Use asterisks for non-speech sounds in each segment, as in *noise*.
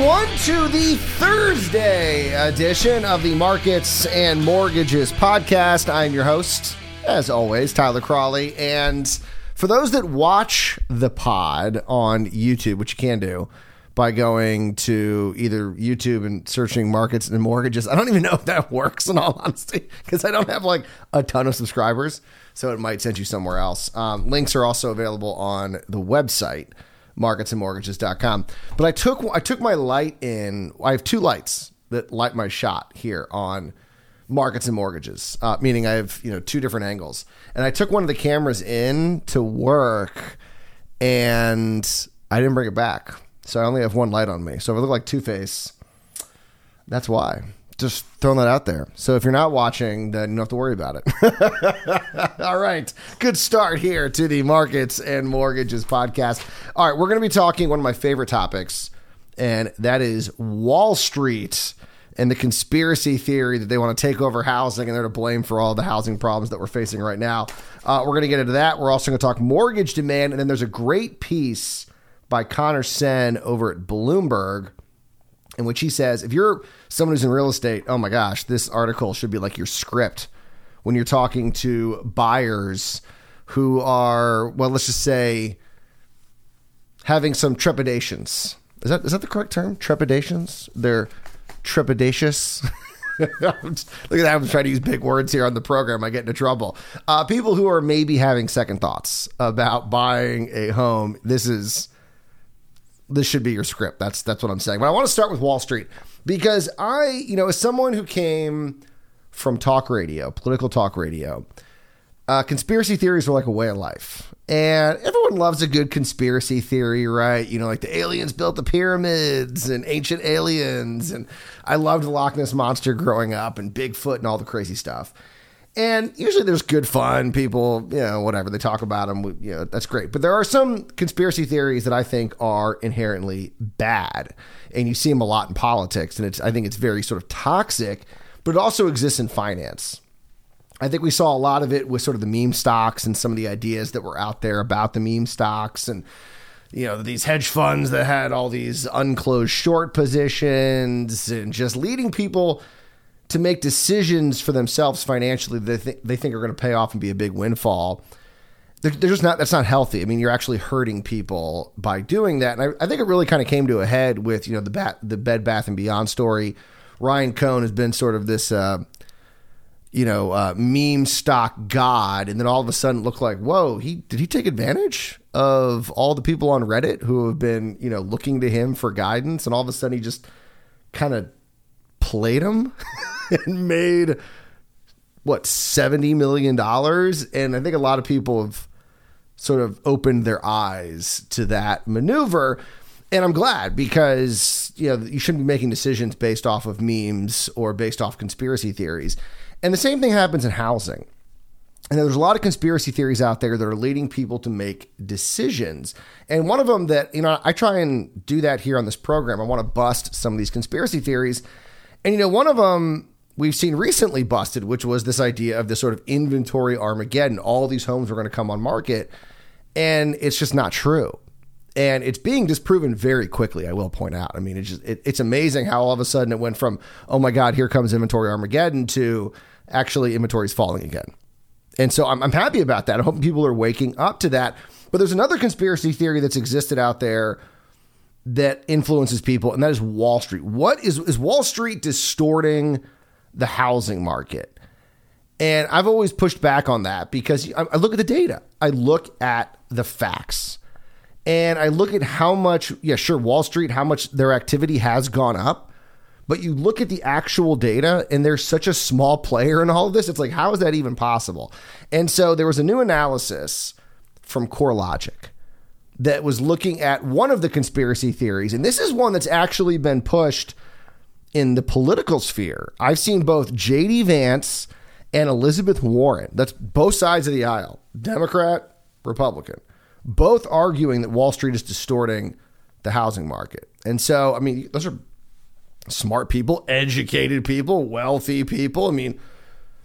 everyone, to the Thursday edition of the Markets and Mortgages podcast. I'm your host, as always, Tyler Crawley. And for those that watch the pod on YouTube, which you can do by going to either YouTube and searching Markets and Mortgages, I don't even know if that works in all honesty, because I don't have like a ton of subscribers. So it might send you somewhere else. Um, links are also available on the website marketsandmortgages.com. But I took I took my light in. I have two lights that light my shot here on markets and mortgages, uh, meaning I have you know two different angles. And I took one of the cameras in to work, and I didn't bring it back, so I only have one light on me. So if I look like Two Face, that's why just throwing that out there. So if you're not watching, then you don't have to worry about it. *laughs* All right. Good start here to the Markets and Mortgages podcast. All right. We're going to be talking one of my favorite topics, and that is Wall Street and the conspiracy theory that they want to take over housing and they're to blame for all the housing problems that we're facing right now. Uh, we're going to get into that. We're also going to talk mortgage demand. And then there's a great piece by Conor Sen over at Bloomberg in which he says if you're someone who's in real estate, oh my gosh, this article should be like your script when you're talking to buyers who are, well, let's just say, having some trepidations. Is that is that the correct term? Trepidations? They're trepidatious. *laughs* Look at that. I'm trying to use big words here on the program. I get into trouble. Uh, people who are maybe having second thoughts about buying a home. This is this should be your script. That's that's what I'm saying. But I want to start with Wall Street because I, you know, as someone who came from talk radio, political talk radio, uh, conspiracy theories are like a way of life. And everyone loves a good conspiracy theory, right? You know, like the aliens built the pyramids and ancient aliens. And I loved Loch Ness Monster growing up and Bigfoot and all the crazy stuff. And usually there's good fun. People, you know, whatever they talk about them, you know, that's great. But there are some conspiracy theories that I think are inherently bad, and you see them a lot in politics. And it's, I think it's very sort of toxic, but it also exists in finance. I think we saw a lot of it with sort of the meme stocks and some of the ideas that were out there about the meme stocks and you know these hedge funds that had all these unclosed short positions and just leading people to make decisions for themselves financially that they think, they think are going to pay off and be a big windfall. They're, they're, just not. That's not healthy. I mean, you're actually hurting people by doing that. And I, I think it really kind of came to a head with you know the bat, the Bed Bath and Beyond story. Ryan Cohen has been sort of this. Uh, you know, uh, meme stock god, and then all of a sudden look like, whoa, he did he take advantage of all the people on Reddit who have been, you know, looking to him for guidance, and all of a sudden he just kind of played him *laughs* *laughs* and made what seventy million dollars, and I think a lot of people have sort of opened their eyes to that maneuver. And I'm glad because you know you shouldn't be making decisions based off of memes or based off conspiracy theories. And the same thing happens in housing. And there's a lot of conspiracy theories out there that are leading people to make decisions. And one of them that, you know, I try and do that here on this program. I want to bust some of these conspiracy theories. And, you know, one of them we've seen recently busted, which was this idea of this sort of inventory Armageddon. All these homes were going to come on market. And it's just not true. And it's being disproven very quickly, I will point out. I mean, it's just, it, it's amazing how all of a sudden it went from, oh my God, here comes inventory Armageddon to actually inventory is falling again. And so I'm, I'm happy about that. I hope people are waking up to that. But there's another conspiracy theory that's existed out there that influences people, and that is Wall Street. What is is Wall Street distorting the housing market? And I've always pushed back on that because I, look at the data. I look at the facts. And I look at how much, yeah, sure, Wall Street, how much their activity has gone up. But you look at the actual data, and there's such a small player in all of this. It's like, how is that even possible? And so there was a new analysis from CoreLogic that was looking at one of the conspiracy theories. And this is one that's actually been pushed in the political sphere. I've seen both J.D. Vance and Elizabeth Warren. That's both sides of the aisle Democrat, Republican both arguing that Wall Street is distorting the housing market. And so, I mean, those are smart people, educated people, wealthy people. I mean,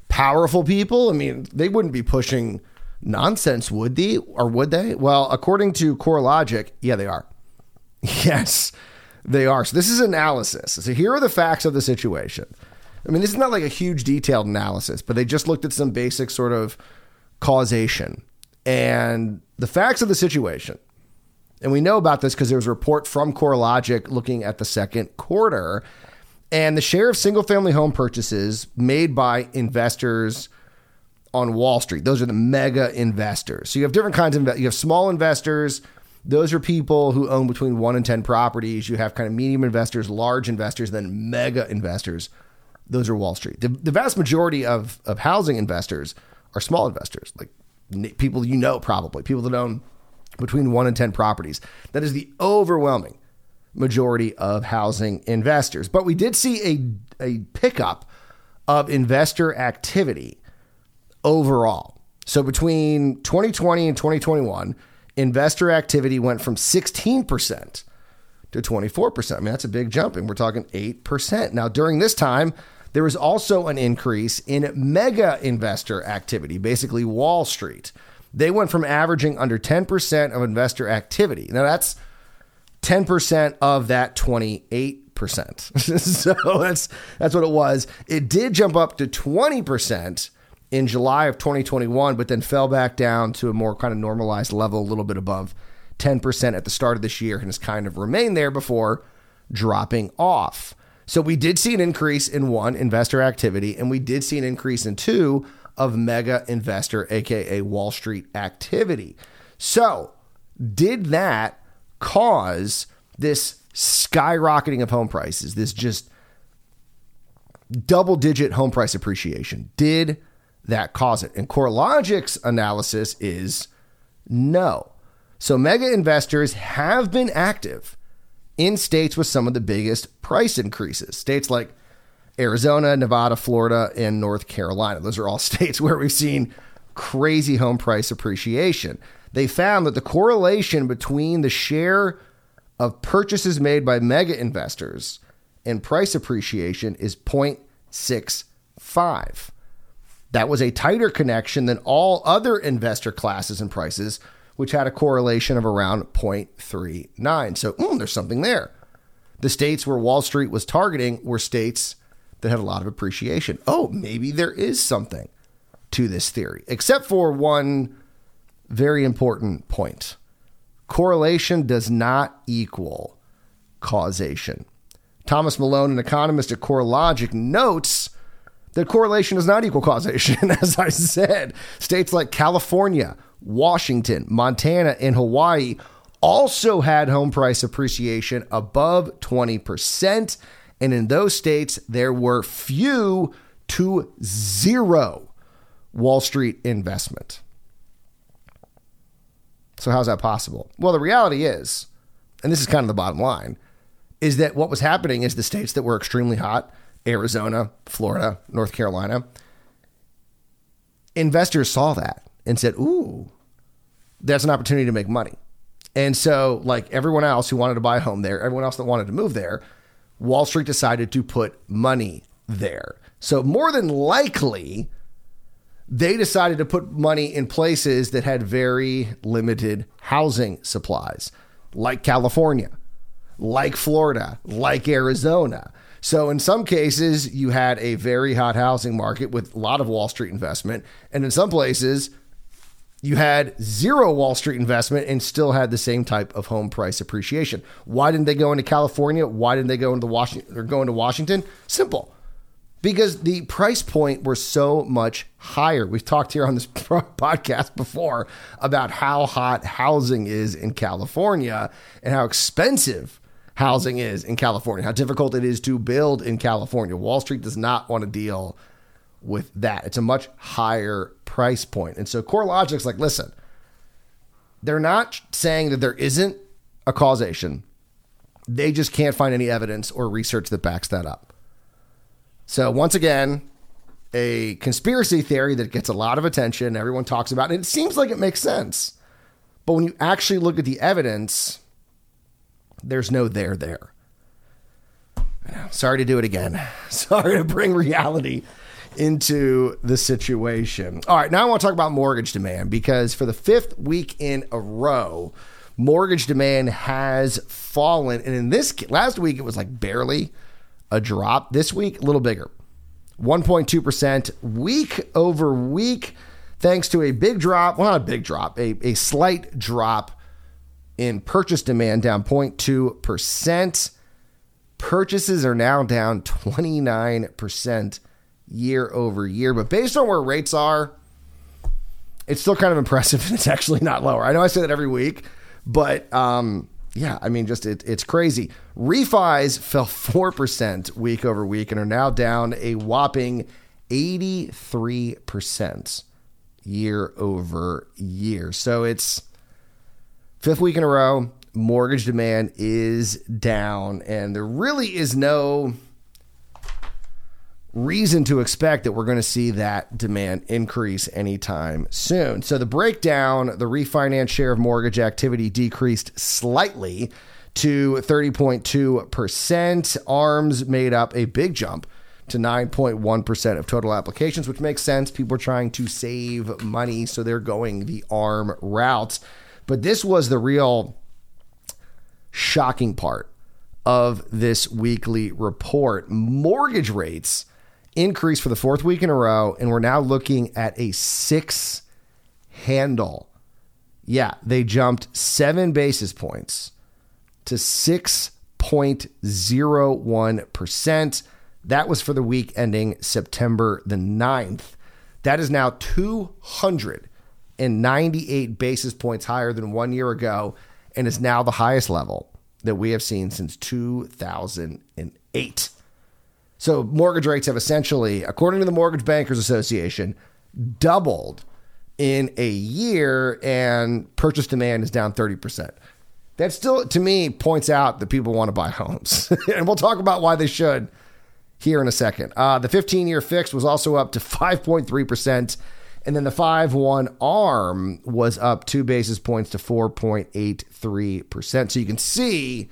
powerful people. I mean, they wouldn't be pushing nonsense, would they? Or would they? Well, according to CoreLogic, yeah, they are. *laughs* Yes. They are. So this is analysis. So here are the facts of the situation. I mean, this is not like a huge detailed analysis, but they just looked at some basic sort of causation and the facts of the situation. And we know about this because there was a report from CoreLogic looking at the second quarter and the share of single family home purchases made by investors on Wall Street. Those are the mega investors. So you have different kinds of you have small investors. Those are people who own between one and 10 properties. You have kind of medium investors, large investors, then mega investors. Those are Wall Street. The, the vast majority of, of housing investors are small investors, like people you know probably, people that own between one and 10 properties. That is the overwhelming majority of housing investors. But we did see a, a pickup of investor activity overall. So between 2020 and 2021, investor activity went from 16% to 24%. I mean, that's a big jump, and we're talking 8%. Now, during this time, there was also an increase in mega investor activity, basically Wall Street. They went from averaging under 10% of investor activity. Now, that's 10% of that 28%. *laughs* so that's that's what it was. It did jump up to 20% in July of 2021, but then fell back down to a more kind of normalized level, a little bit above 10% at the start of this year, and has kind of remained there before dropping off. So we did see an increase in one, investor activity, and we did see an increase in two of mega investor, aka Wall Street activity. So, did that cause this skyrocketing of home prices, this just double digit home price appreciation? Did that cause it? And CoreLogic's analysis is no. So mega investors have been active in states with some of the biggest price increases. States like Arizona, Nevada, Florida, and North Carolina. Those are all *laughs* states where we've seen crazy home price appreciation. They found that the correlation between the share of purchases made by mega investors and price appreciation is 0.65. That was a tighter connection than all other investor classes and prices, which had a correlation of around 0.39. So mm, there's something there. The states where Wall Street was targeting were states that had a lot of appreciation. Oh, maybe there is something to this theory, except for one very important point correlation does not equal causation. Thomas Malone, an economist at CoreLogic, notes that correlation does not equal causation. *laughs* As I said, states like California, Washington, Montana, and Hawaii also had home price appreciation above 20%. And in those states, there were few to zero Wall Street investment. So, how's that possible? Well, the reality is, and this is kind of the bottom line, is that what was happening is the states that were extremely hot Arizona, Florida, North Carolina investors saw that and said, Ooh, that's an opportunity to make money. And so, like everyone else who wanted to buy a home there, everyone else that wanted to move there, Wall Street decided to put money there. So, more than likely, they decided to put money in places that had very limited housing supplies, like California, like Florida, like Arizona. So, in some cases, you had a very hot housing market with a lot of Wall Street investment. And in some places, you had zero Wall Street investment and still had the same type of home price appreciation. Why didn't they go into California? Why didn't they go into Washington or go into Washington? Simple. Because the price point were so much higher. We've talked here on this *laughs* podcast before about how hot housing is in California and how expensive housing is in California, how difficult it is to build in California. Wall Street does not want to deal with that. It's a much higher price point. And so CoreLogic's like, listen, they're not saying that there isn't a causation. They just can't find any evidence or research that backs that up. So once again, a conspiracy theory that gets a lot of attention, everyone talks about it. It seems like it makes sense. But when you actually look at the evidence, there's no there there. Sorry to do it again. *laughs* Sorry to bring reality into the situation. All right, now I want to talk about mortgage demand because for the fifth week in a row, mortgage demand has fallen. And in this last week, it was like barely a drop. This week, a little bigger 1.2% week over week, thanks to a big drop. Well, not a big drop, a, a slight drop in purchase demand, down 0.2%. Purchases are now down 29% year over year. But based on where rates are, it's still kind of impressive and it's actually not lower. I know I say that every week, but um, yeah, I mean, just it, it's crazy. Refis fell 4% week over week and are now down a whopping 83% year over year. So it's fifth week in a row. Mortgage demand is down, and there really is no reason to expect that we're going to see that demand increase anytime soon. So the breakdown, the refinance share of mortgage activity decreased slightly to 30.2%. ARMs made up a big jump to 9.1% of total applications, which makes sense. People are trying to save money, so they're going the ARM route. But this was the real shocking part of this weekly report. Mortgage rates increased for the fourth week in a row, and we're now looking at a six handle. Yeah, they jumped seven basis points to 6.01%. That was for the week ending September the 9th. That is now 298 basis points higher than one year ago and is now the highest level that we have seen since 2008. So mortgage rates have essentially, according to the Mortgage Bankers Association, doubled in a year, and purchase demand is down 30%. That still, to me, points out that people want to buy homes. *laughs* and we'll talk about why they should here in a second. Uh, the 15 year fixed was also up to 5.3%. And then the 5 1 arm was up two basis points to 4.83%. So you can see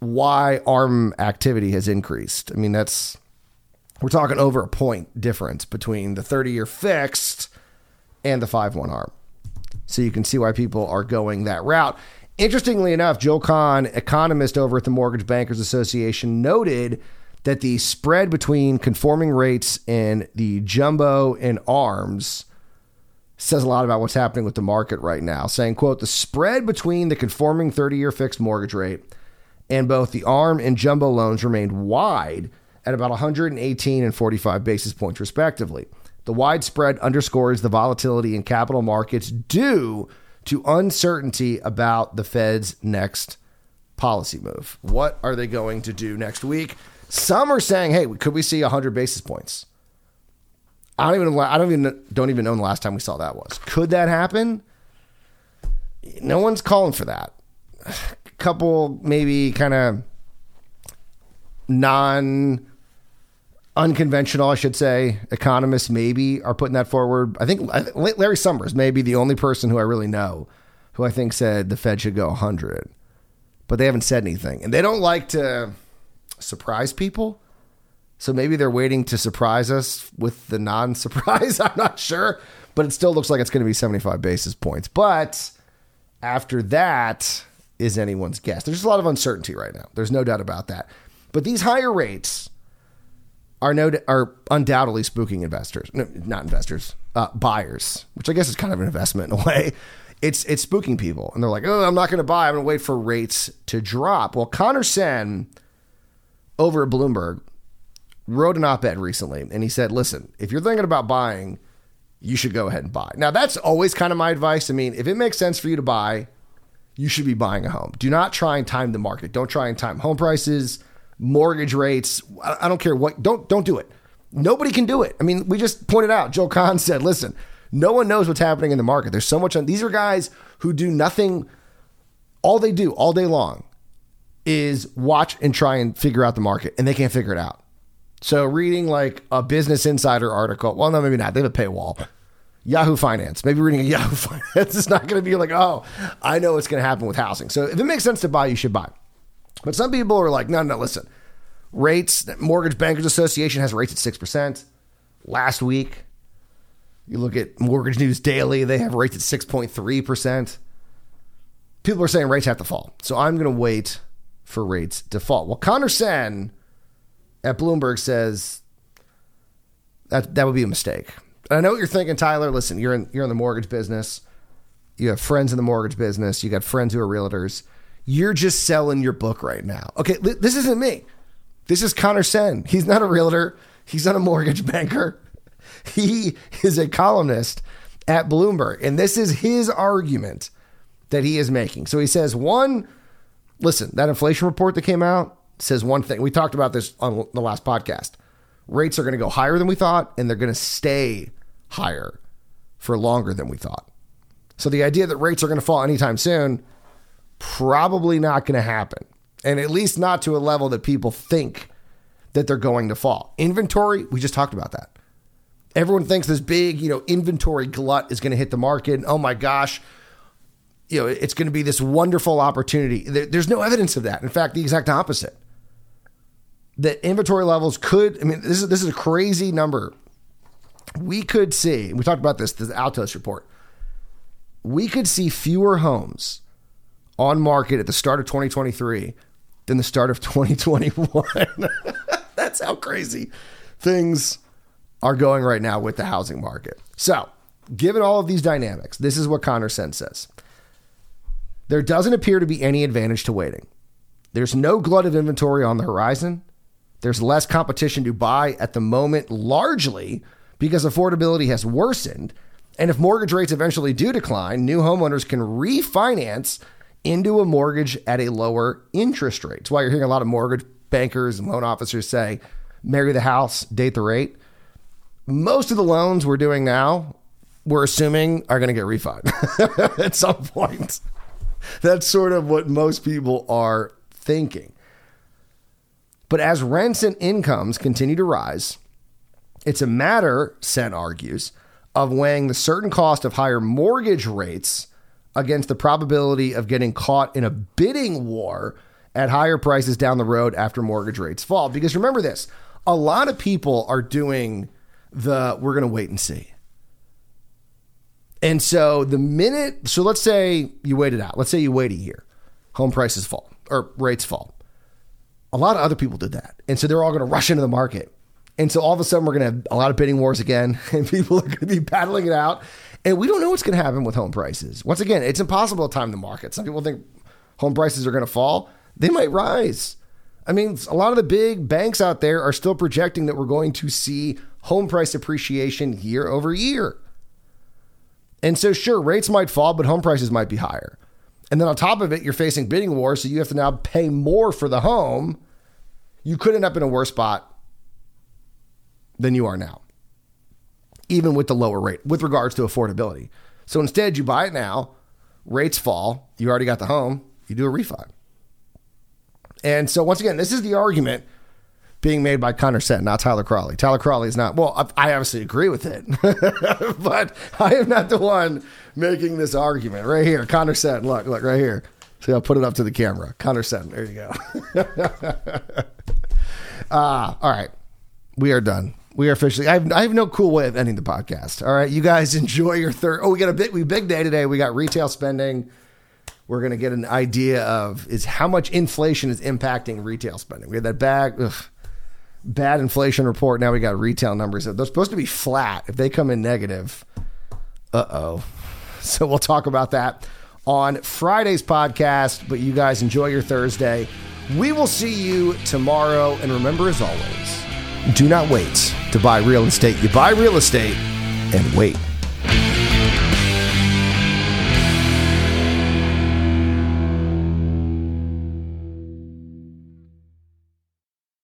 why arm activity has increased. I mean, that's we're talking over a point difference between the 30 year fixed and the 5 1 arm. So you can see why people are going that route. Interestingly enough, Joel Kan, economist over at the Mortgage Bankers Association, noted that the spread between conforming rates and the jumbo and arms says a lot about what's happening with the market right now, saying, quote, the spread between the conforming 30 year fixed mortgage rate and both the ARM and jumbo loans remained wide at about 118 and 45 basis points, respectively. The wide spread underscores the volatility in capital markets due to uncertainty about the Fed's next policy move. What are they going to do next week? Some are saying, "Hey, could we see 100 basis points?" I don't even I don't even don't even know when the last time we saw that was. Could that happen? No one's calling for that A *sighs* couple maybe kind of non unconventional, I should say, economists maybe are putting that forward. I think Larry Summers may be the only person who I really know who I think said the Fed should go 100, but they haven't said anything. And they don't like to surprise people. So maybe they're waiting to surprise us with the non surprise. *laughs* I'm not sure, but it still looks like it's going to be 75 basis points. But after that, is anyone's guess. There's a lot of uncertainty right now. There's no doubt about that. But these higher rates are no are undoubtedly spooking investors, no, not investors, uh, buyers, which I guess is kind of an investment in a way. It's it's spooking people, and they're like, "Oh, I'm not going to buy. I'm going to wait for rates to drop." Well, Conor Sen over at Bloomberg wrote an op-ed recently, and he said, "Listen, if you're thinking about buying, you should go ahead and buy." Now, that's always kind of my advice. I mean, if it makes sense for you to buy, you should be buying a home. Do not try and time the market. Don't try and time home prices, mortgage rates. I don't care what. Don't don't do it. Nobody can do it. I mean, we just pointed out. Joel Kan *laughs* said, "Listen, no one knows what's happening in the market. There's so much. On. These are guys who do nothing. All they do all day long is watch and try and figure out the market, and they can't figure it out. So, reading like a Business Insider article. Well, no, maybe not. They have a paywall Yahoo Finance. Maybe reading a *laughs* Yahoo Finance is not going to be like, oh, I know what's going to happen with housing. So if it makes sense to buy, you should buy. But some people are like, no, no, listen. Rates, Mortgage Bankers Association has rates at 6%. Last week, you look at Mortgage News Daily, they have rates at 6.3%. people are saying rates have to fall. So I'm going to wait for rates default. Well, Conor Sen at Bloomberg says that that would be a mistake. And I know what you're thinking, Tyler. Listen, you're in you're in the mortgage business. You have friends in the mortgage business. You got friends who are realtors. You're just selling your book right now. Okay, this isn't me. This is Conor Sen. He's not a realtor. He's not a mortgage *laughs* banker. He is a columnist at Bloomberg. And this is his argument that he is making. So he says, one, listen, that inflation report that came out says one thing. We talked about this on the last podcast. Rates are going to go higher than we thought, and they're going to stay higher for longer than we thought. So the idea that rates are going to fall anytime soon, probably not going to happen. And at least not to a level that people think that they're going to fall. Inventory, we just talked about that. Everyone thinks this big, you know, inventory glut is going to hit the market. Oh my gosh, you know, it's going to be this wonderful opportunity. there's no evidence of that. In fact, the exact opposite. That inventory levels could, I mean, this is this is a crazy number. We could see, we talked about this, the Altos report. We could see fewer homes on market at the start of 2023 than the start of *laughs* 2021. *laughs* That's how crazy things are going right now with the housing market. So, given all of these dynamics, this is what Conor Sen says. There doesn't appear to be any advantage to waiting. There's no glut of inventory on the horizon. There's less competition to buy at the moment, largely because affordability has worsened. And if mortgage rates eventually do decline, new homeowners can refinance into a mortgage at a lower interest rate. That's why you're hearing a lot of mortgage bankers and loan officers say, marry the house, date the rate. Most of the loans we're doing now, we're assuming are going to get refinanced *laughs* at some point. *laughs* That's sort of what most people are thinking. But as rents and incomes continue to rise, it's a matter, Sen argues, of weighing the certain cost of higher mortgage rates against the probability of getting caught in a bidding war at higher prices down the road after mortgage rates fall. Because remember this a lot of people are doing the we're going to wait and see. And so the minute, so let's say you wait it out. Let's say you wait a year, home prices fall or rates fall. A lot of other people did that. And so they're all going to rush into the market. And so all of a sudden, we're going to have a lot of bidding wars again, *laughs* and people are going to be battling it out. And we don't know what's going to happen with home prices. Once again, it's impossible to time the market. Some people think home prices are going to fall, they might rise. I mean, a lot of the big banks out there are still projecting that we're going to see home price appreciation year over year. And so, sure, rates might fall, but home prices might be higher. And then on top of it, you're facing bidding wars, so you have to now pay more for the home. You could end up in a worse spot than you are now, even with the lower rate with regards to affordability. So instead, you buy it now, rates fall, you already got the home, you do a refi. And so, once again, this is the argument being made by Conor Sen, not Tyler Crawley. Tyler Crawley is not, well, I obviously agree with it, *laughs* but I am not the one making this argument. Right here, Conor Sen, look, look, right here. See, I'll put it up to the camera. Conor Sen, there you go. uh, *laughs* all right, we are done. We are officially. I have, I have no cool way of ending the podcast. All right, you guys *laughs* enjoy your third. Oh, we got a bit. We big day today. We got retail spending. We're gonna get an idea of is how much inflation is impacting retail spending. We had that bag. Ugh, bad inflation report. Now we got retail numbers. They're supposed to be flat. If they come in negative, uh oh. *laughs* So we'll talk about that on Friday's podcast. But you guys enjoy your Thursday. We will see you tomorrow. And remember, as always, do not wait to buy real estate. You buy real estate and wait.